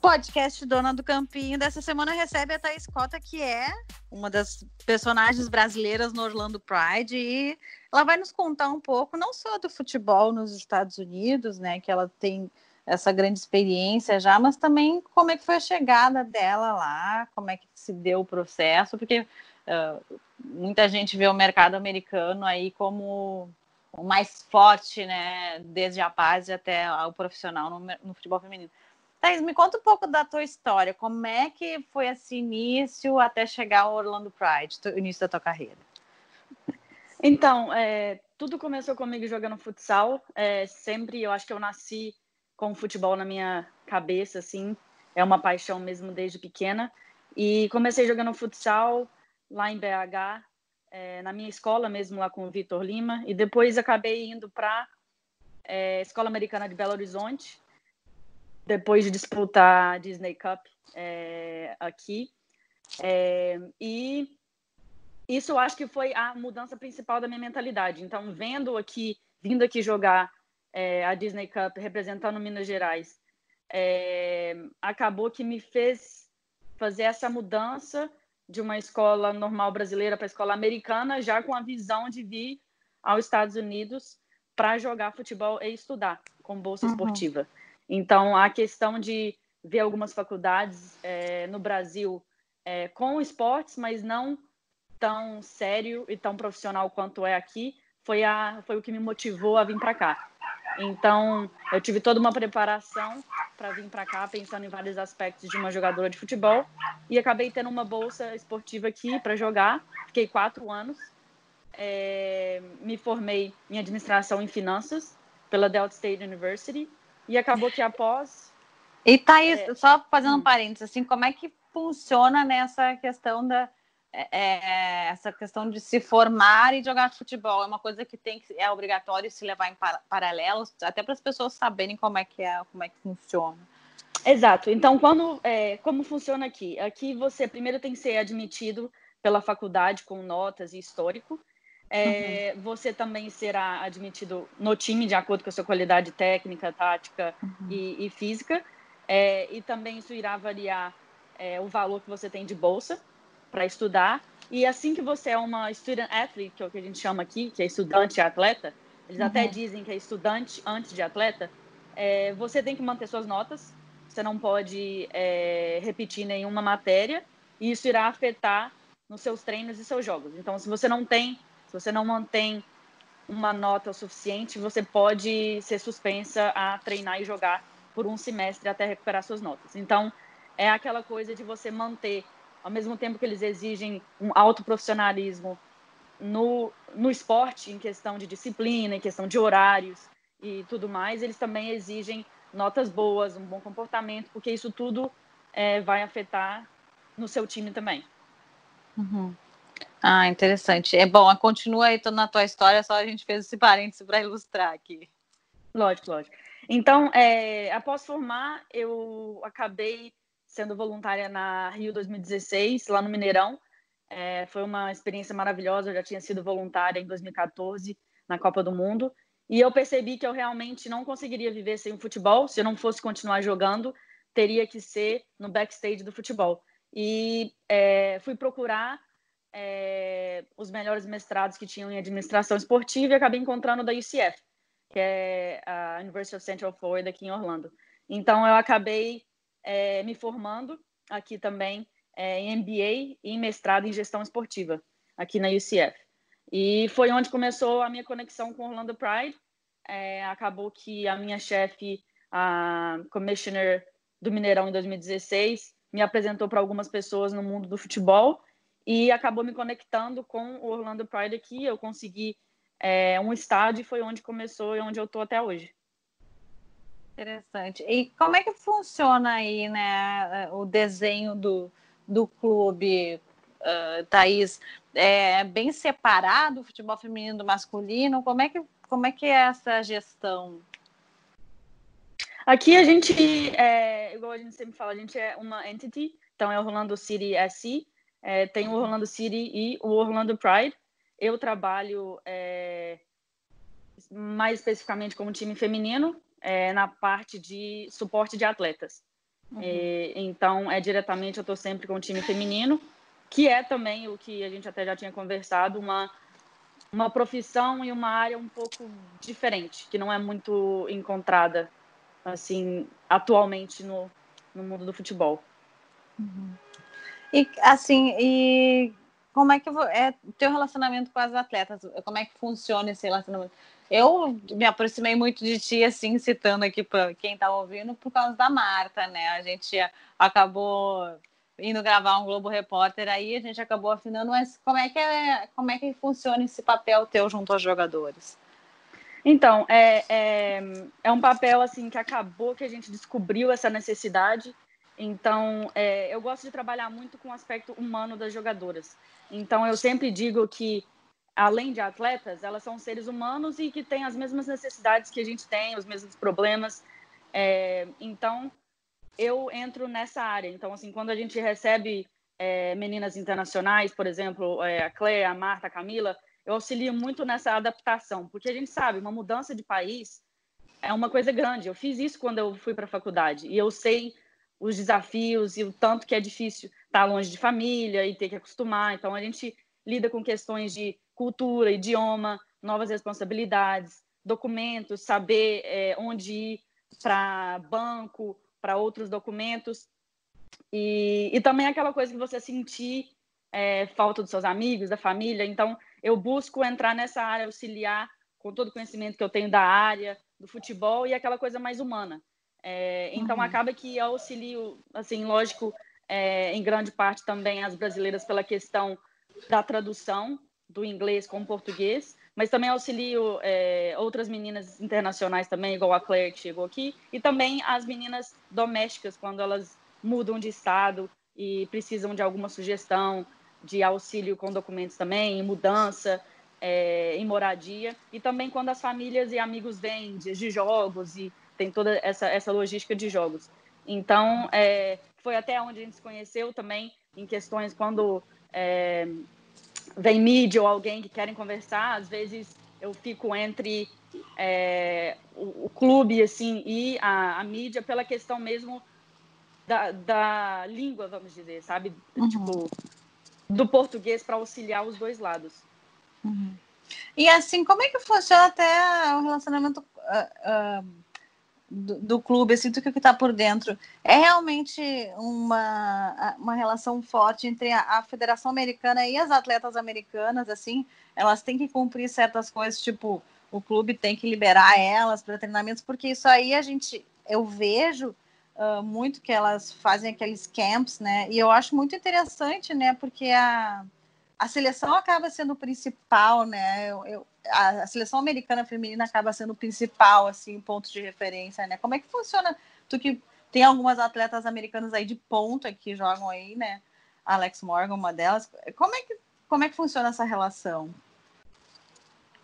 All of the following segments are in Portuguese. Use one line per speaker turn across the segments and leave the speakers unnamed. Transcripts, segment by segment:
podcast Dona do Campinho dessa semana recebe a Thaís Cota, que é uma das personagens brasileiras no Orlando Pride, e ela vai nos contar um pouco, não só do futebol nos Estados Unidos, né, que ela tem essa grande experiência já, mas também como é que foi a chegada dela lá, como é que se deu o processo, porque uh, muita gente vê o mercado americano aí como o mais forte, né, desde a base até o profissional no, no futebol feminino. Thaís, me conta um pouco da tua história. Como é que foi esse início até chegar ao Orlando Pride, o início da tua carreira?
Então, é, tudo começou comigo jogando futsal. É, sempre, eu acho que eu nasci com o futebol na minha cabeça, assim. É uma paixão mesmo desde pequena. E comecei jogando futsal lá em BH, é, na minha escola mesmo, lá com o Vitor Lima. E depois acabei indo para a é, Escola Americana de Belo Horizonte, depois de disputar a Disney Cup é, aqui. É, e isso eu acho que foi a mudança principal da minha mentalidade. Então, vendo aqui, vindo aqui jogar é, a Disney Cup, representando Minas Gerais, é, acabou que me fez fazer essa mudança de uma escola normal brasileira para escola americana, já com a visão de vir aos Estados Unidos para jogar futebol e estudar com bolsa uhum. esportiva. Então, a questão de ver algumas faculdades é, no Brasil é, com esportes, mas não tão sério e tão profissional quanto é aqui, foi, a, foi o que me motivou a vir para cá. Então, eu tive toda uma preparação para vir para cá, pensando em vários aspectos de uma jogadora de futebol, e acabei tendo uma bolsa esportiva aqui para jogar. Fiquei quatro anos. É, me formei em administração e finanças pela Delta State University e acabou que após.
E Thaís, é... só fazendo um hum. parênteses, assim, como é que funciona nessa questão da. É, é, essa questão de se formar e jogar futebol é uma coisa que tem que é obrigatório se levar em paralelos até para as pessoas saberem como é que é como é que funciona
exato então quando é, como funciona aqui aqui você primeiro tem que ser admitido pela faculdade com notas e histórico é, uhum. Você também será admitido no time de acordo com a sua qualidade técnica, tática uhum. e, e, física. É, e também isso irá variar é, o valor que você tem de bolsa para estudar. E assim que você é uma student athlete, que é o que a gente chama aqui, que é estudante atleta, eles uhum. até dizem que é estudante antes de atleta, é, você tem que manter suas notas, você não pode é, repetir nenhuma matéria, e isso irá afetar nos seus treinos e seus jogos. Então, se você não tem se você não mantém uma nota o suficiente, você pode ser suspensa a treinar e jogar por um semestre até recuperar suas notas. Então, é aquela coisa de você manter, ao mesmo tempo que eles exigem um alto profissionalismo no, no esporte, em questão de disciplina, em questão de horários e tudo mais, eles também exigem notas boas, um bom comportamento, porque isso tudo é, vai afetar no seu time também.
Uhum. Ah, interessante. É bom, continua aí na tua história, só a gente fez esse parênteses para ilustrar aqui.
Lógico, lógico. Então, é, após formar, eu acabei sendo voluntária na Rio 2016, lá no Mineirão. É, foi uma experiência maravilhosa. Eu já tinha sido voluntária em 2014 na Copa do Mundo. E eu percebi que eu realmente não conseguiria viver sem o futebol. Se eu não fosse continuar jogando, teria que ser no backstage do futebol. E é, fui procurar é, os melhores mestrados que tinham em administração esportiva e acabei encontrando da UCF, que é a University of Central Florida aqui em Orlando. Então eu acabei é, me formando aqui também é, em MBA e em mestrado em gestão esportiva aqui na UCF. E foi onde começou a minha conexão com Orlando Pride. É, acabou que a minha chefe, a commissioner do Mineirão em 2016, me apresentou para algumas pessoas no mundo do futebol e acabou me conectando com o Orlando Pride aqui. Eu consegui é, um estádio e foi onde começou e onde eu estou até hoje.
Interessante. E como é que funciona aí, né, o desenho do, do clube, uh, Thaís? É bem separado o futebol feminino do masculino? Como é que, como é, que é essa gestão?
Aqui a gente, é, igual a gente sempre fala, a gente é uma entity, então é o Orlando City SC, é, tem o Orlando City e o Orlando Pride. Eu trabalho é, mais especificamente com o time feminino, é, na parte de suporte de atletas. Uhum. E, então, é diretamente, eu estou sempre com o time feminino, que é também o que a gente até já tinha conversado, uma, uma profissão e uma área um pouco diferente, que não é muito encontrada, assim, atualmente no, no mundo do futebol.
Uhum. E, assim, e como é que é teu relacionamento com as atletas? Como é que funciona esse relacionamento? Eu me aproximei muito de ti, assim, citando aqui para quem está ouvindo, por causa da Marta, né? A gente acabou indo gravar um Globo Repórter aí, a gente acabou afinando, mas como é que é, como é que funciona esse papel teu junto aos jogadores?
Então, é, é, é um papel assim que acabou que a gente descobriu essa necessidade. Então, é, eu gosto de trabalhar muito com o aspecto humano das jogadoras. Então, eu sempre digo que além de atletas, elas são seres humanos e que têm as mesmas necessidades que a gente tem, os mesmos problemas. É, então, eu entro nessa área. Então, assim, quando a gente recebe é, meninas internacionais, por exemplo, é, a Claire, a Marta, a Camila, eu auxilio muito nessa adaptação, porque a gente sabe, uma mudança de país é uma coisa grande. Eu fiz isso quando eu fui para a faculdade e eu sei os desafios e o tanto que é difícil estar longe de família e ter que acostumar. Então, a gente lida com questões de cultura, idioma, novas responsabilidades, documentos, saber é, onde ir para banco, para outros documentos. E, e também aquela coisa que você sentir é, falta dos seus amigos, da família. Então, eu busco entrar nessa área, auxiliar com todo o conhecimento que eu tenho da área, do futebol e aquela coisa mais humana. É, então, uhum. acaba que eu auxilio, assim, lógico, é, em grande parte também as brasileiras pela questão da tradução, do inglês com o português, mas também auxilio é, outras meninas internacionais também, igual a Claire que chegou aqui, e também as meninas domésticas, quando elas mudam de estado e precisam de alguma sugestão, de auxílio com documentos também, em mudança, é, em moradia, e também quando as famílias e amigos vêm de, de jogos e tem toda essa, essa logística de jogos. Então, é, foi até onde a gente se conheceu também, em questões quando é, vem mídia ou alguém que querem conversar, às vezes eu fico entre é, o, o, clube assim e a, a, mídia pela questão mesmo da, da língua, vamos dizer, sabe? Uhum. Tipo, do português para auxiliar os dois lados.
Uhum. E assim, como é que funciona até o relacionamento uh, uh, do, do, clube, assim, do que está por dentro? É realmente uma, uma relação forte entre a, a, Federação Americana e as atletas americanas, assim, elas têm que cumprir certas coisas, tipo, o clube tem que liberar elas para treinamentos, porque isso aí a gente, eu vejo uh, muito que elas fazem aqueles camps, né, e eu acho muito interessante, né, porque a a seleção acaba sendo o principal, né? Eu, eu, a, a, seleção americana feminina acaba sendo o principal, assim, ponto de referência, né? Como é que funciona? Tu que tem algumas atletas americanas aí de ponta que jogam aí, né? Alex Morgan, uma delas. Como é que, como é que funciona essa relação?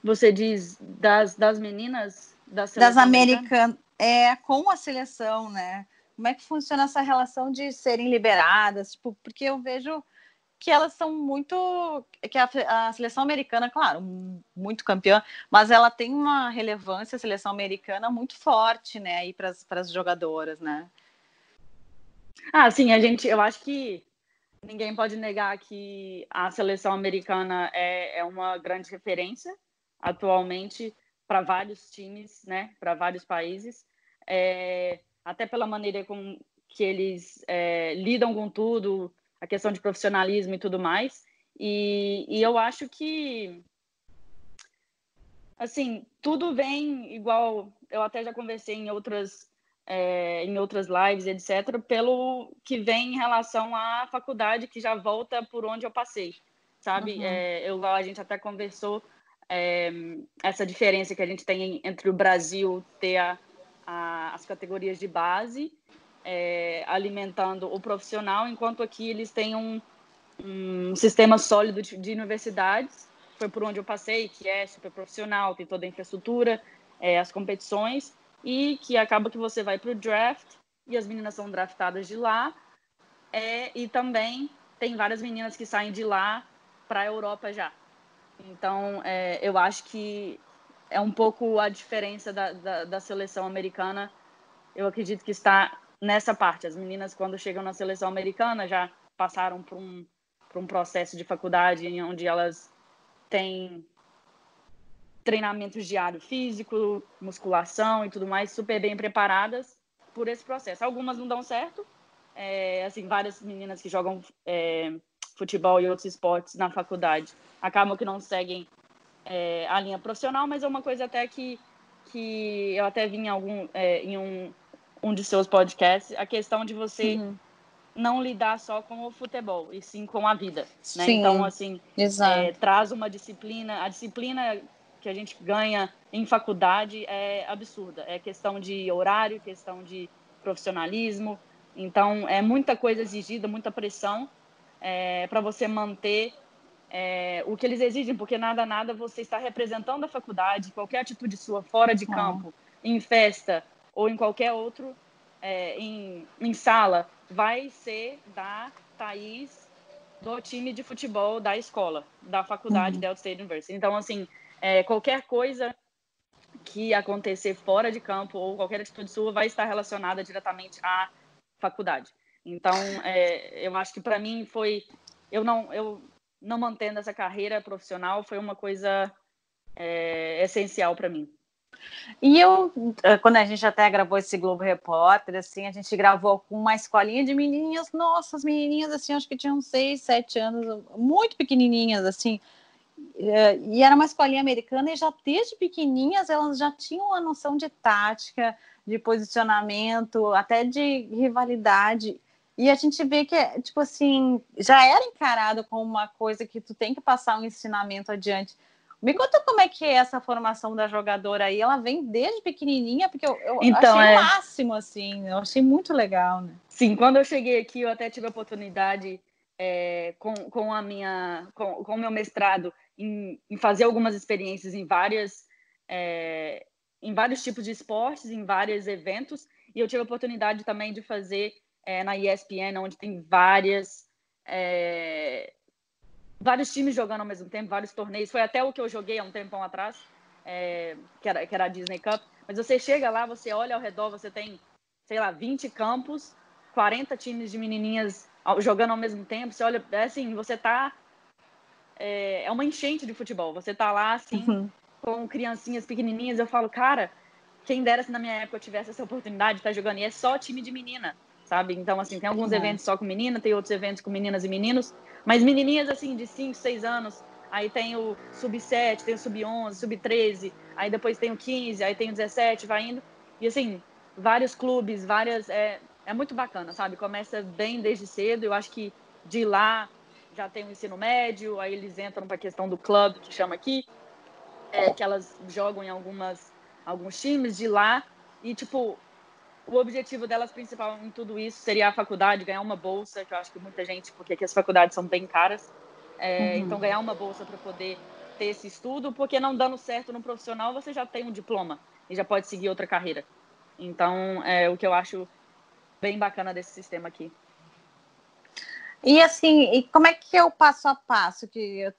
Você diz das, das meninas
da das americanas? É, com a seleção, né? Como é que funciona essa relação de serem liberadas? Tipo, porque eu vejo que elas são muito. que a, a, seleção americana, claro, muito campeã, mas ela tem uma relevância, a seleção americana, muito forte, né, aí para as jogadoras, né?
Ah, sim, a gente, eu acho que ninguém pode negar que a seleção americana é, é uma grande referência atualmente para vários times, né, para vários países, é, até pela maneira com que eles é, lidam com tudo, a questão de profissionalismo e tudo mais. E, e eu acho que, assim, tudo vem igual. Eu até já conversei em outras, é, em outras lives, etc., pelo que vem em relação à faculdade, que já volta por onde eu passei, sabe? Uhum. É, eu, a gente até conversou é, essa diferença que a gente tem entre o Brasil ter a, a, as categorias de base é, alimentando o profissional, enquanto aqui eles têm um, um sistema sólido de, de, universidades, foi por onde eu passei, que é super profissional, tem toda a infraestrutura, é, as competições, e que acaba que você vai para o draft e as meninas são draftadas de lá, é, e também tem várias meninas que saem de lá para a Europa já. Então, é, eu acho que é um pouco a diferença da, da, da seleção americana. Eu acredito que está nessa parte. As meninas, quando chegam na seleção americana, já passaram por um, por um processo de faculdade onde elas têm treinamentos diário físico, musculação e tudo mais, super bem preparadas por esse processo. Algumas não dão certo, é, assim, várias meninas que jogam é, futebol e outros esportes na faculdade acabam que não seguem é, a linha profissional, mas é uma coisa até que, que eu até vi em, algum, é, em um, um de seus podcasts, a questão de você uhum. não lidar só com o futebol, e sim com a vida. Né? Sim, então, assim, é, traz uma disciplina, a disciplina que a gente ganha em faculdade é absurda. É questão de horário, questão de profissionalismo. Então, é muita coisa exigida, muita pressão é, para você manter é, o que eles exigem, porque nada, nada você está representando a faculdade, qualquer atitude sua fora de campo, em festa ou em qualquer outro, é, em, em sala, vai ser da Thaís do time de futebol da escola, da faculdade uhum. Delta State University. Então, assim, é, qualquer coisa que acontecer fora de campo ou qualquer atitude sua vai estar relacionada diretamente à faculdade. Então, é, eu acho que para mim foi, eu não, eu não mantendo essa carreira profissional foi uma coisa é, essencial para mim.
E eu, eh, quando a gente até gravou esse Globo Repórter, assim, a gente gravou com uma escolinha de menininhas, nossas menininhas, assim, acho que tinham seis, sete anos, muito pequenininhas, assim, eh, e era uma escolinha americana e já desde pequenininhas elas já tinham a noção de tática, de posicionamento, até de rivalidade. E a gente vê que, tipo assim, já era encarado como uma coisa que tu tem que passar um ensinamento adiante. Me conta como é que é essa formação da jogadora aí. Ela vem desde pequenininha, porque eu, eu então, achei é... máximo, assim. Eu achei muito legal, né?
Sim, quando eu cheguei aqui, eu até tive a oportunidade é, com, com a minha, com, com o meu mestrado, em, em fazer algumas experiências em várias, é, em vários tipos de esportes, em vários eventos. E eu tive a oportunidade também de fazer é, na ESPN, onde tem várias é, vários times jogando ao mesmo tempo, vários torneios. Foi até o que eu joguei há um tempão atrás, é, que, era, que era a Disney Cup. Mas você chega lá, você olha ao redor, você tem, sei lá, 20 campos, 40 times de menininhas jogando ao mesmo tempo. Você olha, é assim, você tá. É, é uma enchente de futebol. Você tá lá, assim, uhum. com criancinhas pequenininhas. Eu falo, cara, quem dera se na minha época eu tivesse essa oportunidade de estar jogando. E é só time de menina sabe? Então, assim, tem alguns uhum. eventos só com menina, tem outros eventos com meninas e meninos, mas menininhas, assim, de 5, 6 anos, aí tem o sub-7, tem o sub-11, sub-13, aí depois tem o 15, aí tem o 17, vai indo, e assim, vários clubes, várias, é, é muito bacana, sabe? Começa bem desde cedo, eu acho que de lá já tem o ensino médio, aí eles entram para a questão do clube, que chama aqui, é, que elas jogam em algumas, alguns times de lá, e, tipo, o objetivo delas principal em tudo isso seria a faculdade, ganhar uma bolsa, que eu acho que muita gente, porque aqui as faculdades são bem caras, é, uhum. então ganhar uma bolsa para poder ter esse estudo, porque não dando certo no profissional, você já tem um diploma e já pode seguir outra carreira. Então, é o que eu acho bem bacana desse sistema aqui.
E assim, e como é que é o passo a passo que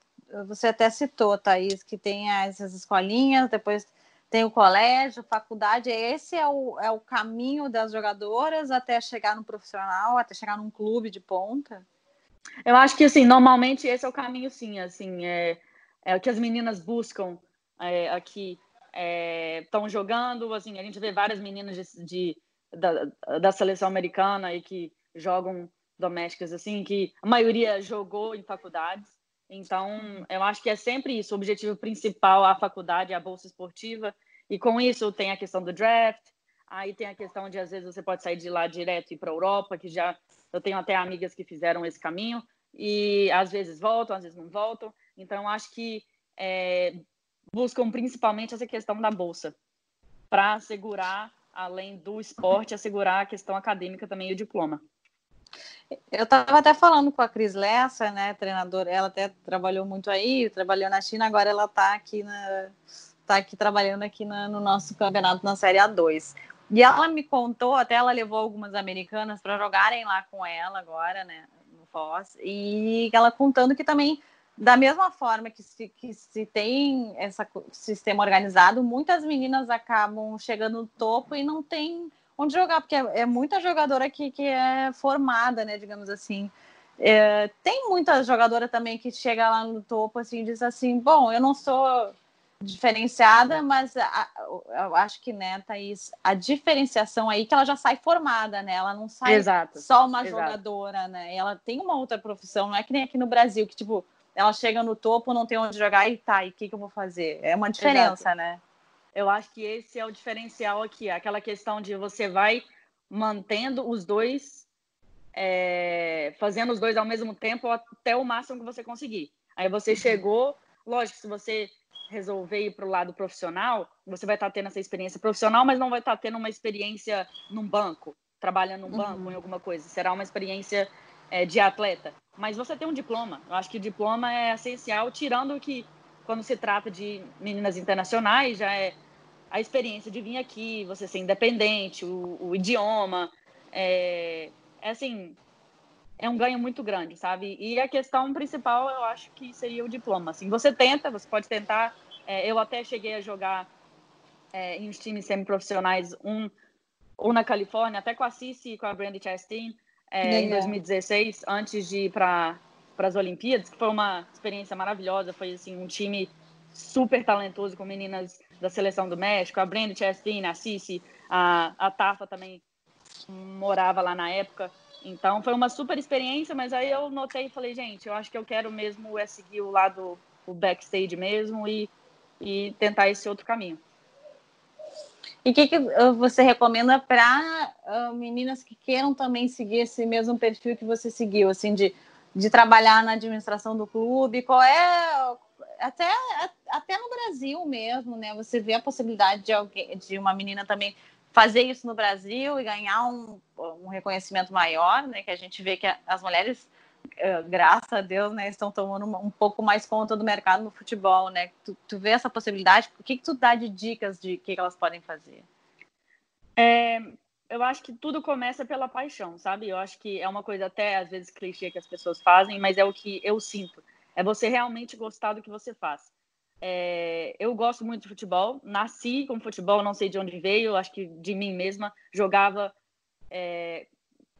você até citou, Thaís, que tem essas escolinhas, depois tem o colégio, faculdade, esse é o, é o caminho das jogadoras até chegar no profissional, até chegar num clube de ponta?
Eu acho que, assim, normalmente esse é o caminho, sim, assim, é, é o que as meninas buscam é, aqui, estão é, jogando, assim, a gente vê várias meninas de, de da, da seleção americana e que jogam domésticas, assim, que a maioria jogou em faculdades, então, eu acho que é sempre isso, o objetivo principal, a faculdade, a bolsa esportiva, e com isso tem a questão do draft, aí tem a questão de, às vezes, você pode sair de lá direto e ir para a Europa, que já, eu tenho até amigas que fizeram esse caminho, e às vezes voltam, às vezes não voltam, então acho que é, buscam principalmente essa questão da bolsa, para assegurar, além do esporte, assegurar a questão acadêmica também e o diploma.
Eu estava até falando com a Cris Lessa, né, treinadora, ela até trabalhou muito aí, trabalhou na China, agora ela está aqui na tá aqui trabalhando aqui na, no nosso campeonato na Série A2. E ela me contou, até ela levou algumas americanas para jogarem lá com ela agora, né, no Foz, e ela contando que também da mesma forma que se, que se tem esse sistema organizado, muitas meninas acabam chegando no topo e não tem onde jogar, porque é, é muita jogadora que, que é formada, né, digamos assim. É, tem muita jogadora também que chega lá no topo assim e diz assim, bom, eu não sou diferenciada, mas a, eu acho que, né, Thaís, a diferenciação aí que ela já sai formada, né? Ela não sai Exato. só uma Exato. jogadora, né? Ela tem uma outra profissão, não é que nem aqui no Brasil, que, tipo, ela chega no topo, não tem onde jogar e tá, e o que, que eu vou fazer? É uma diferença, Exato. né?
Eu acho que esse é o diferencial aqui, aquela questão de você vai mantendo os dois, é, fazendo os dois ao mesmo tempo até o máximo que você conseguir. Aí você uhum. chegou, lógico, se você resolver ir para o lado profissional, você vai estar tá tendo essa experiência profissional, mas não vai estar tá tendo uma experiência num banco, trabalhando num banco, uhum. em alguma coisa. Será uma experiência é, de atleta. Mas você tem um diploma. Eu acho que o diploma é essencial, tirando que quando se trata de meninas internacionais, já é a experiência de vir aqui, você ser independente, o, o idioma. É, é assim, é um ganho muito grande, sabe? E a questão principal, eu acho que seria o diploma. Assim, você tenta, você pode tentar. É, eu até cheguei a jogar é, em uns times semi-profissionais, um, um na Califórnia, até com a Cici e com a Brandy Chastain, é, em 2016, antes de ir para as Olimpíadas, que foi uma experiência maravilhosa. Foi assim um time super talentoso com meninas da seleção do México, a Brandy Chastain, a Cici, a, a Tafa também morava lá na época. Então foi uma super experiência, mas aí eu notei e falei, gente, eu acho que eu quero mesmo é seguir o lado, o backstage mesmo e, e tentar esse outro caminho.
E o que, que, uh, você recomenda para uh, meninas que queiram também seguir esse mesmo perfil que você seguiu, assim, de, de trabalhar na administração do clube? Qual é até, até no Brasil mesmo, né? Você vê a possibilidade de alguém, de uma menina também fazer isso no Brasil e ganhar um, um reconhecimento maior, né? Que a gente vê que as mulheres, uh, graças a Deus, né, estão tomando um pouco mais conta do mercado no futebol, né? Tu, tu vê essa possibilidade? O que, que tu dá de dicas de que, que elas podem fazer?
É, eu acho que tudo começa pela paixão, sabe? Eu acho que é uma coisa até às vezes clichê que as pessoas fazem, mas é o que eu sinto. É você realmente gostar do que você faz. É, eu gosto muito de futebol, nasci com futebol, não sei de onde veio, acho que de mim mesma. Jogava é,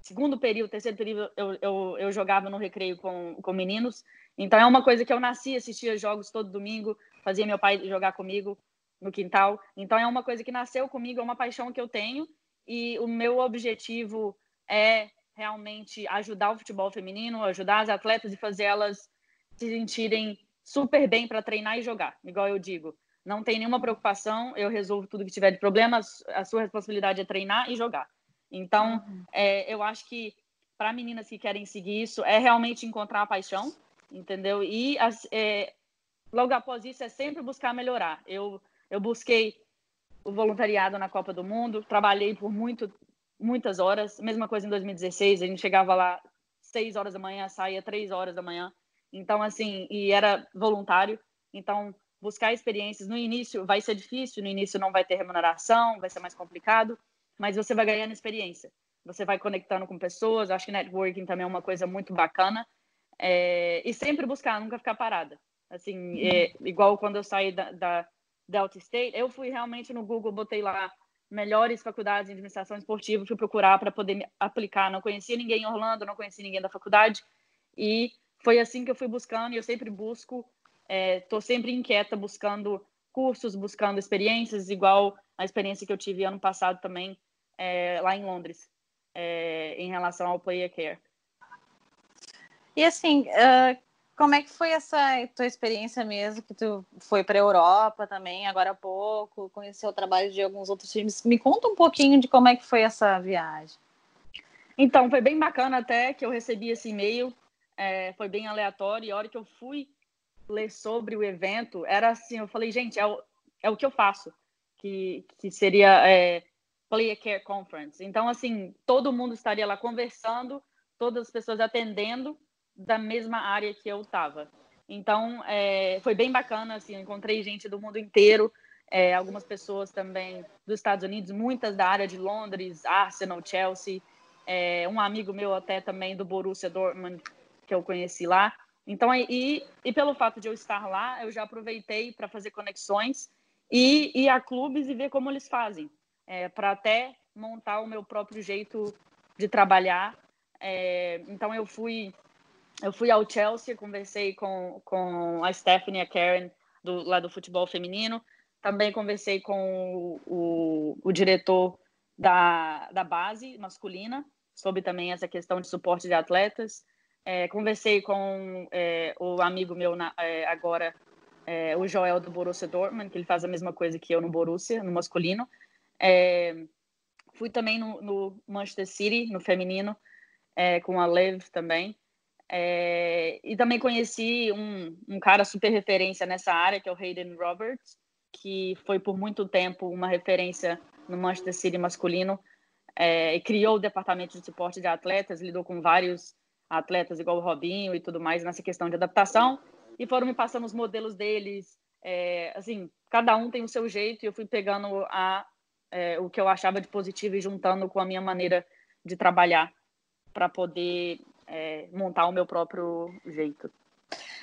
segundo período, terceiro período, eu, eu, eu, jogava no recreio com, com meninos. Então é uma coisa que eu nasci, assistia jogos todo domingo, fazia meu pai jogar comigo no quintal. Então é uma coisa que nasceu comigo, é uma paixão que eu tenho e o meu objetivo é realmente ajudar o futebol feminino, ajudar as atletas e fazer elas se sentirem super bem para treinar e jogar, igual eu digo. Não tem nenhuma preocupação, eu resolvo tudo que tiver de problemas, a sua responsabilidade é treinar e jogar. Então, uhum. é, eu acho que para meninas que querem seguir isso, é realmente encontrar a paixão, entendeu? E é, logo após isso, é sempre buscar melhorar. Eu, eu busquei o voluntariado na Copa do Mundo, trabalhei por muito, muitas horas, mesma coisa em 2016, a gente chegava lá seis horas da manhã, saía três horas da manhã, então, assim, e era voluntário. Então, buscar experiências no início vai ser difícil, no início não vai ter remuneração, vai ser mais complicado, mas você vai ganhando experiência. Você vai conectando com pessoas. Acho que networking também é uma coisa muito bacana. É, e sempre buscar, nunca ficar parada. Assim, é, igual quando eu saí da, da Delta State, eu fui realmente no Google, botei lá melhores faculdades de administração esportiva, fui procurar para poder aplicar. Não conhecia ninguém em Orlando, não conhecia ninguém da faculdade. E foi assim que eu fui buscando e eu sempre busco, estou é, sempre inquieta buscando cursos, buscando experiências, igual a experiência que eu tive ano passado também é, lá em Londres, é, em relação ao Player Care.
E assim, uh, como é que foi essa tua experiência mesmo, que tu foi para a Europa também, agora há pouco, conheceu o trabalho de alguns outros times? Me conta um pouquinho de como é que foi essa viagem.
Então, foi bem bacana até que eu recebi esse e-mail é, foi bem aleatório. E a hora que eu fui ler sobre o evento, era assim: eu falei, gente, é o, é o que eu faço, que, que seria é, Player Care Conference. Então, assim, todo mundo estaria lá conversando, todas as pessoas atendendo da mesma área que eu estava. Então, é, foi bem bacana, assim, encontrei gente do mundo inteiro, é, algumas pessoas também dos Estados Unidos, muitas da área de Londres, Arsenal, Chelsea, é, um amigo meu até também do Borussia Dortmund, que eu conheci lá. Então, e, e pelo fato de eu estar lá, eu já aproveitei para fazer conexões e ir a clubes e ver como eles fazem, é, para até montar o meu próprio jeito de trabalhar. É, então eu fui eu fui ao Chelsea, conversei com, com a Stephanie a Karen do, lá do futebol feminino. Também conversei com o, o, o diretor da, da base masculina, sobre também essa questão de suporte de atletas. É, conversei com é, o amigo meu na, é, agora, é, o Joel do Borussia Dortmund, que ele faz a mesma coisa que eu no Borussia, no masculino. É, fui também no, no, Manchester City, no feminino, é, com a Lev também. E também conheci um, um, cara super referência nessa área, que é o Hayden Roberts, que foi por muito tempo uma referência no Manchester City masculino, e criou o departamento de suporte de atletas, lidou com vários atletas, igual o Robinho e tudo mais, nessa questão de adaptação, e foram me passando os modelos deles, é, assim, cada um tem o seu jeito, e eu fui pegando a, é, o que eu achava de positivo e juntando com a minha maneira de trabalhar para poder é, montar o meu próprio jeito.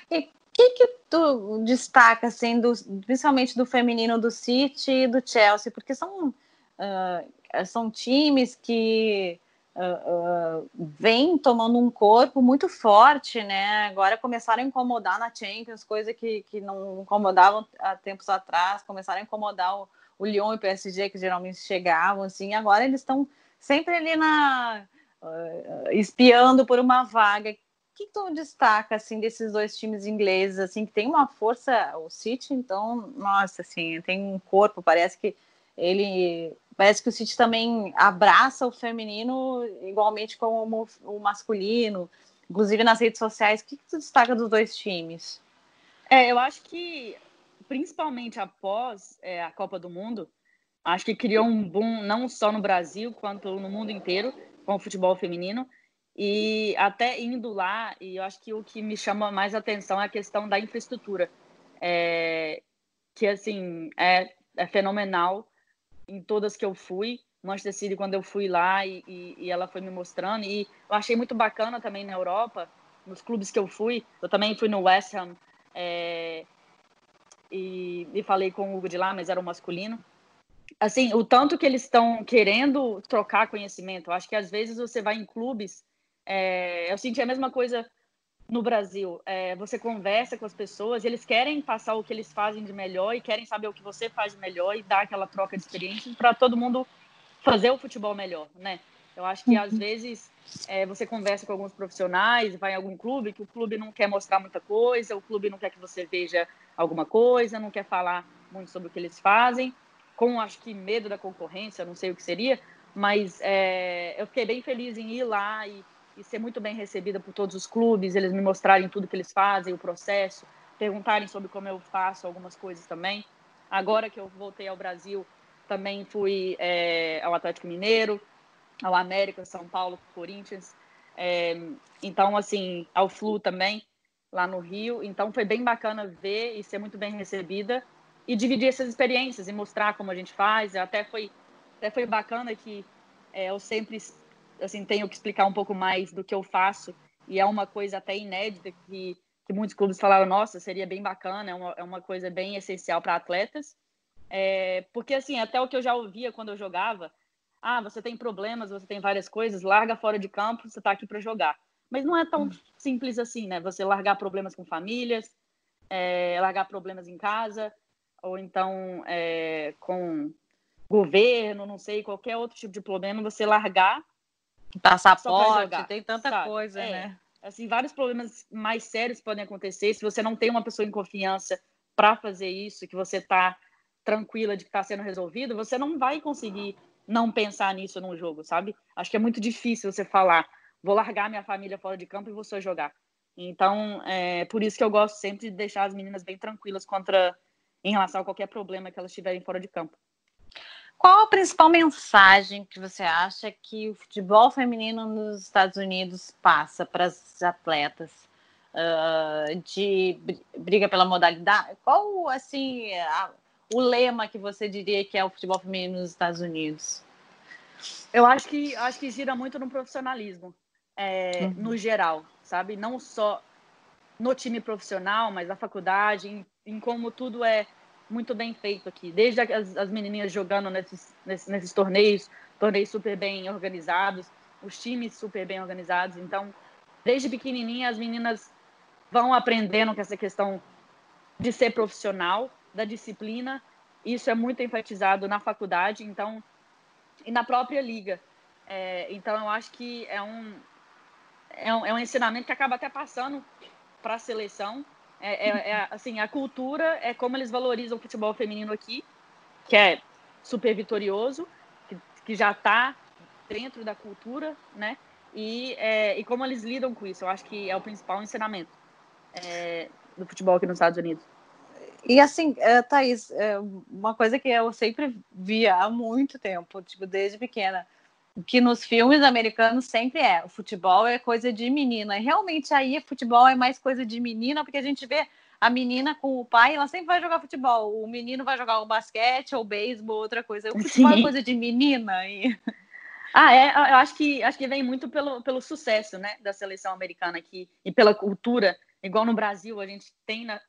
E o que, que tu destaca, assim, do, principalmente do feminino do City e do Chelsea? Porque são, uh, são times que uh, vêm tomando um corpo muito forte, né? Agora começaram a incomodar na Champions, coisa que, que não incomodavam há tempos atrás, começaram a incomodar o, o Lyon e o PSG, que geralmente chegavam, assim, agora eles estão sempre ali na uh, espiando por uma vaga. O que tu destaca assim desses dois times ingleses assim que tem uma força, o City, então, nossa, assim, tem um corpo, parece que ele parece que o City também abraça o feminino igualmente como o masculino, inclusive nas redes sociais. O que, que tu destaca dos dois times?
É, eu acho que principalmente após é, a Copa do Mundo, acho que criou um boom não só no Brasil quanto no mundo inteiro com o futebol feminino. E até indo lá, e eu acho que o que me chama mais atenção é a questão da infraestrutura, é, que assim é, é, fenomenal em todas que eu fui. Manchester City, quando eu fui lá e, e, e, ela foi me mostrando, e eu achei muito bacana também na Europa, nos clubes que eu fui. Eu também fui no West Ham é, e, e falei com o Hugo de lá, mas era o masculino assim, o tanto que eles estão querendo trocar conhecimento. Eu acho que às vezes você vai em clubes, é, eu senti a mesma coisa no Brasil. É, você conversa com as pessoas, eles querem passar o que eles fazem de melhor e querem saber o que você faz de melhor e dar aquela troca de experiência para todo mundo fazer o futebol melhor, né? Eu acho que às uhum. vezes é, você conversa com alguns profissionais, vai em algum clube que o clube não quer mostrar muita coisa, o clube não quer que você veja alguma coisa, não quer falar muito sobre o que eles fazem com acho que medo da concorrência, não sei o que seria, mas é, eu fiquei bem feliz em ir lá e, e, ser muito bem recebida por todos os clubes, eles me mostrarem tudo que eles fazem, o processo, perguntarem sobre como eu faço algumas coisas também. Agora que eu voltei ao Brasil, também fui é, ao Atlético Mineiro, ao América, São Paulo, Corinthians, é, então assim, ao Flu também, lá no Rio. Então foi bem bacana ver e ser muito bem recebida e dividir essas experiências e mostrar como a gente faz. Até foi, até foi bacana que é, eu sempre assim tenho que explicar um pouco mais do que eu faço e é uma coisa até inédita que, que muitos clubes falaram, nossa, seria bem bacana, é uma, é uma coisa bem essencial para atletas. É, porque assim, até o que eu já ouvia quando eu jogava, ah, você tem problemas, você tem várias coisas, larga fora de campo, você está aqui para jogar. Mas não é tão hum. simples assim, né? Você largar problemas com famílias, é, largar problemas em casa, ou então é, com governo, não sei, qualquer outro tipo de problema, você largar.
Passaporte, tem tanta sabe? coisa, é, né?
Assim, vários problemas mais sérios podem acontecer se você não tem uma pessoa em confiança para fazer isso, que você está tranquila de que está sendo resolvido, você não vai conseguir não pensar nisso num jogo, sabe? Acho que é muito difícil você falar, vou largar minha família fora de campo e vou só jogar. Então, é por isso que eu gosto sempre de deixar as meninas bem tranquilas contra em relação a qualquer problema que elas tiverem fora de campo.
Qual a principal mensagem que você acha que o futebol feminino nos Estados Unidos passa para as atletas uh, de briga pela modalidade? Qual assim a, o lema que você diria que é o futebol feminino nos Estados Unidos?
Eu acho que acho que gira muito no profissionalismo, é, uhum. no geral, sabe? Não só no time profissional, mas na faculdade, em, em como tudo é muito bem feito aqui. Desde as, as menininhas jogando nesses, nesses, nesses torneios, torneios super bem organizados, os times super bem organizados. Então, desde pequenininha, as meninas vão aprendendo com essa questão de ser profissional, da disciplina. Isso é muito enfatizado na faculdade, então, e na própria liga. É, então, eu acho que é um, é um, é um ensinamento que acaba até passando para a seleção. É, é, é, assim, a cultura é como eles valorizam o futebol feminino aqui, que é super vitorioso, que, que já está dentro da cultura, né? E, é, e como eles lidam com isso, eu acho que é o principal ensinamento é, do futebol aqui nos Estados Unidos.
E assim, uh, Thaís, uma coisa que eu sempre via há muito tempo, tipo, desde pequena, que nos filmes americanos sempre é, o futebol é coisa de menina. E realmente aí futebol é mais coisa de menina, porque a gente vê a menina com o pai, ela sempre vai jogar futebol. O menino vai jogar o basquete ou beisebol, outra coisa. O futebol Sim. é coisa de menina e
ah, é, eu acho que acho que vem muito pelo, pelo sucesso, né, da seleção americana aqui e pela cultura, igual no Brasil, a gente tem na,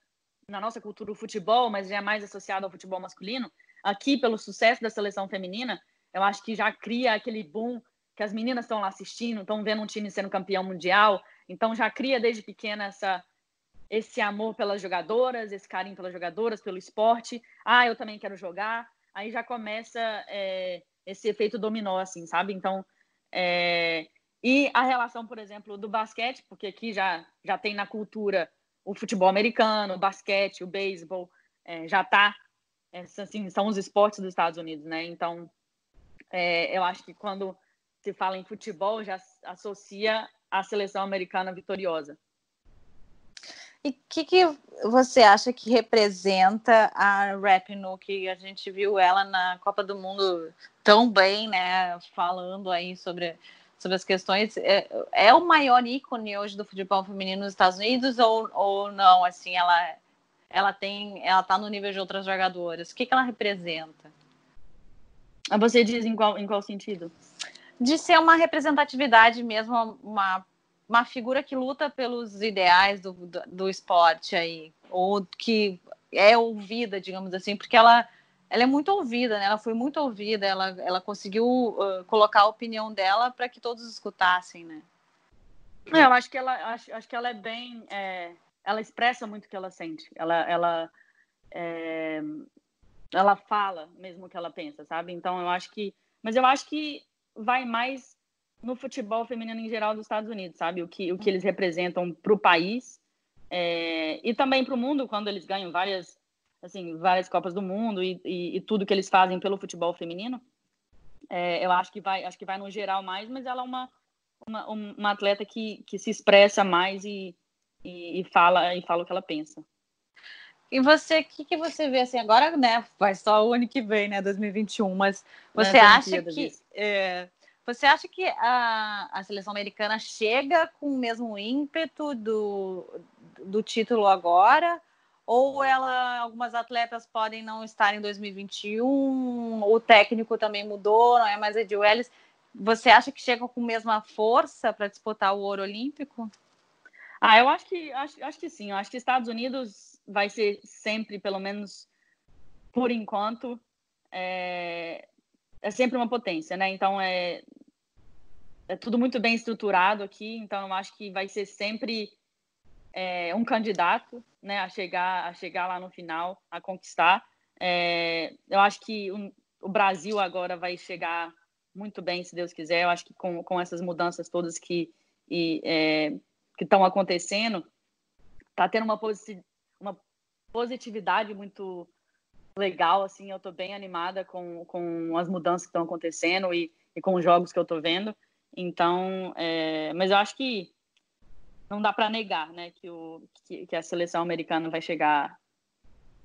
na nossa cultura o futebol, mas já é mais associado ao futebol masculino. Aqui, pelo sucesso da seleção feminina, eu acho que já cria aquele boom que as meninas estão lá assistindo, estão vendo um time sendo campeão mundial, então já cria desde pequena essa esse amor pelas jogadoras, esse carinho pelas jogadoras, pelo esporte. Ah, eu também quero jogar. Aí já começa é, esse efeito dominó, assim, sabe? Então, é... e a relação, por exemplo, do basquete, porque aqui já já tem na cultura o futebol americano, o basquete, o beisebol, é, já tá, é, assim, são os esportes dos Estados Unidos, né? Então, é, eu acho que quando se fala em futebol, já associa a seleção americana vitoriosa.
E o que, que, você acha que representa a Rapinoe, que a gente viu ela na Copa do Mundo tão bem, né? Falando aí sobre, sobre as questões. É, é o maior ícone hoje do futebol feminino nos Estados Unidos ou, ou não? Assim, ela, ela tem, ela tá no nível de outras jogadoras. O que, que ela representa?
Você diz em qual, em qual sentido?
De ser uma representatividade mesmo, uma, uma figura que luta pelos ideais do, do, do esporte aí, ou que é ouvida, digamos assim, porque ela, ela é muito ouvida, né? Ela foi muito ouvida, ela, ela conseguiu uh, colocar a opinião dela para que todos escutassem, né?
É, eu acho que ela, acho, acho que ela é bem, é, ela expressa muito o que ela sente. Ela, ela é, ela fala mesmo o que ela pensa, sabe? Então eu acho que, mas eu acho que vai mais no futebol feminino em geral dos Estados Unidos, sabe? O que o que eles representam para o país é, e também para o mundo quando eles ganham várias assim várias copas do mundo e, e, e tudo que eles fazem pelo futebol feminino. É, eu acho que vai acho que vai no geral mais, mas ela é uma uma, uma atleta que, que se expressa mais e, e, e fala e fala o que ela pensa.
E você, o que, que você vê assim agora, né? Vai só o ano que vem, né? 2021, mas você acha que é, você acha que a, a seleção americana chega com o mesmo ímpeto do, do título agora? Ou ela, algumas atletas podem não estar em 2021, o técnico também mudou, não é mais Ed Welles. Você acha que chega com a mesma força para disputar o ouro olímpico?
Ah, eu acho que acho, acho que sim. Eu acho que Estados Unidos vai ser sempre, pelo menos por enquanto, é, é sempre uma potência, né? Então é, é tudo muito bem estruturado aqui. Então eu acho que vai ser sempre é, um candidato, né, a chegar a chegar lá no final, a conquistar. É, eu acho que o, o Brasil agora vai chegar muito bem, se Deus quiser. Eu acho que com, com essas mudanças todas que e, é, que estão acontecendo, tá tendo uma, uma positividade muito legal, assim, eu tô bem animada com, com as mudanças que estão acontecendo e, e com os jogos que eu tô vendo. Então, é, mas eu acho que não dá para negar, né, que, o, que, que, a seleção americana vai chegar,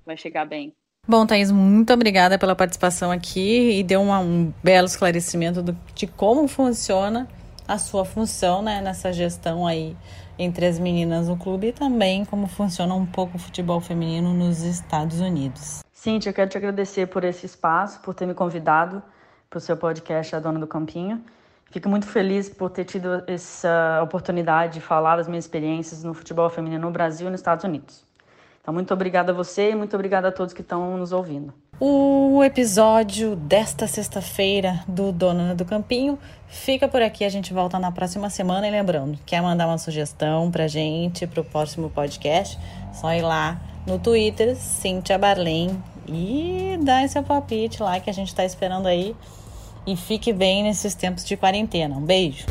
vai chegar bem.
Bom, Thaís, muito obrigada pela participação aqui e deu uma, um belo esclarecimento do, de como funciona a sua função né, nessa gestão aí entre as meninas no clube e também como funciona um pouco o futebol feminino nos Estados Unidos.
Cintia, eu quero te agradecer por esse espaço, por ter me convidado para o seu podcast A Dona do Campinho. Fico muito feliz por ter tido essa oportunidade de falar das minhas experiências no futebol feminino no Brasil e nos Estados Unidos. Então, muito obrigada a você e muito obrigada a todos que estão nos ouvindo.
O episódio desta sexta-feira do Dona do Campinho fica por aqui. A gente volta na próxima semana. E lembrando, quer mandar uma sugestão pra gente, pro próximo podcast? Só ir lá no Twitter, Cintia Barlem, e dar seu palpite lá que a gente tá esperando aí. E fique bem nesses tempos de quarentena. Um beijo!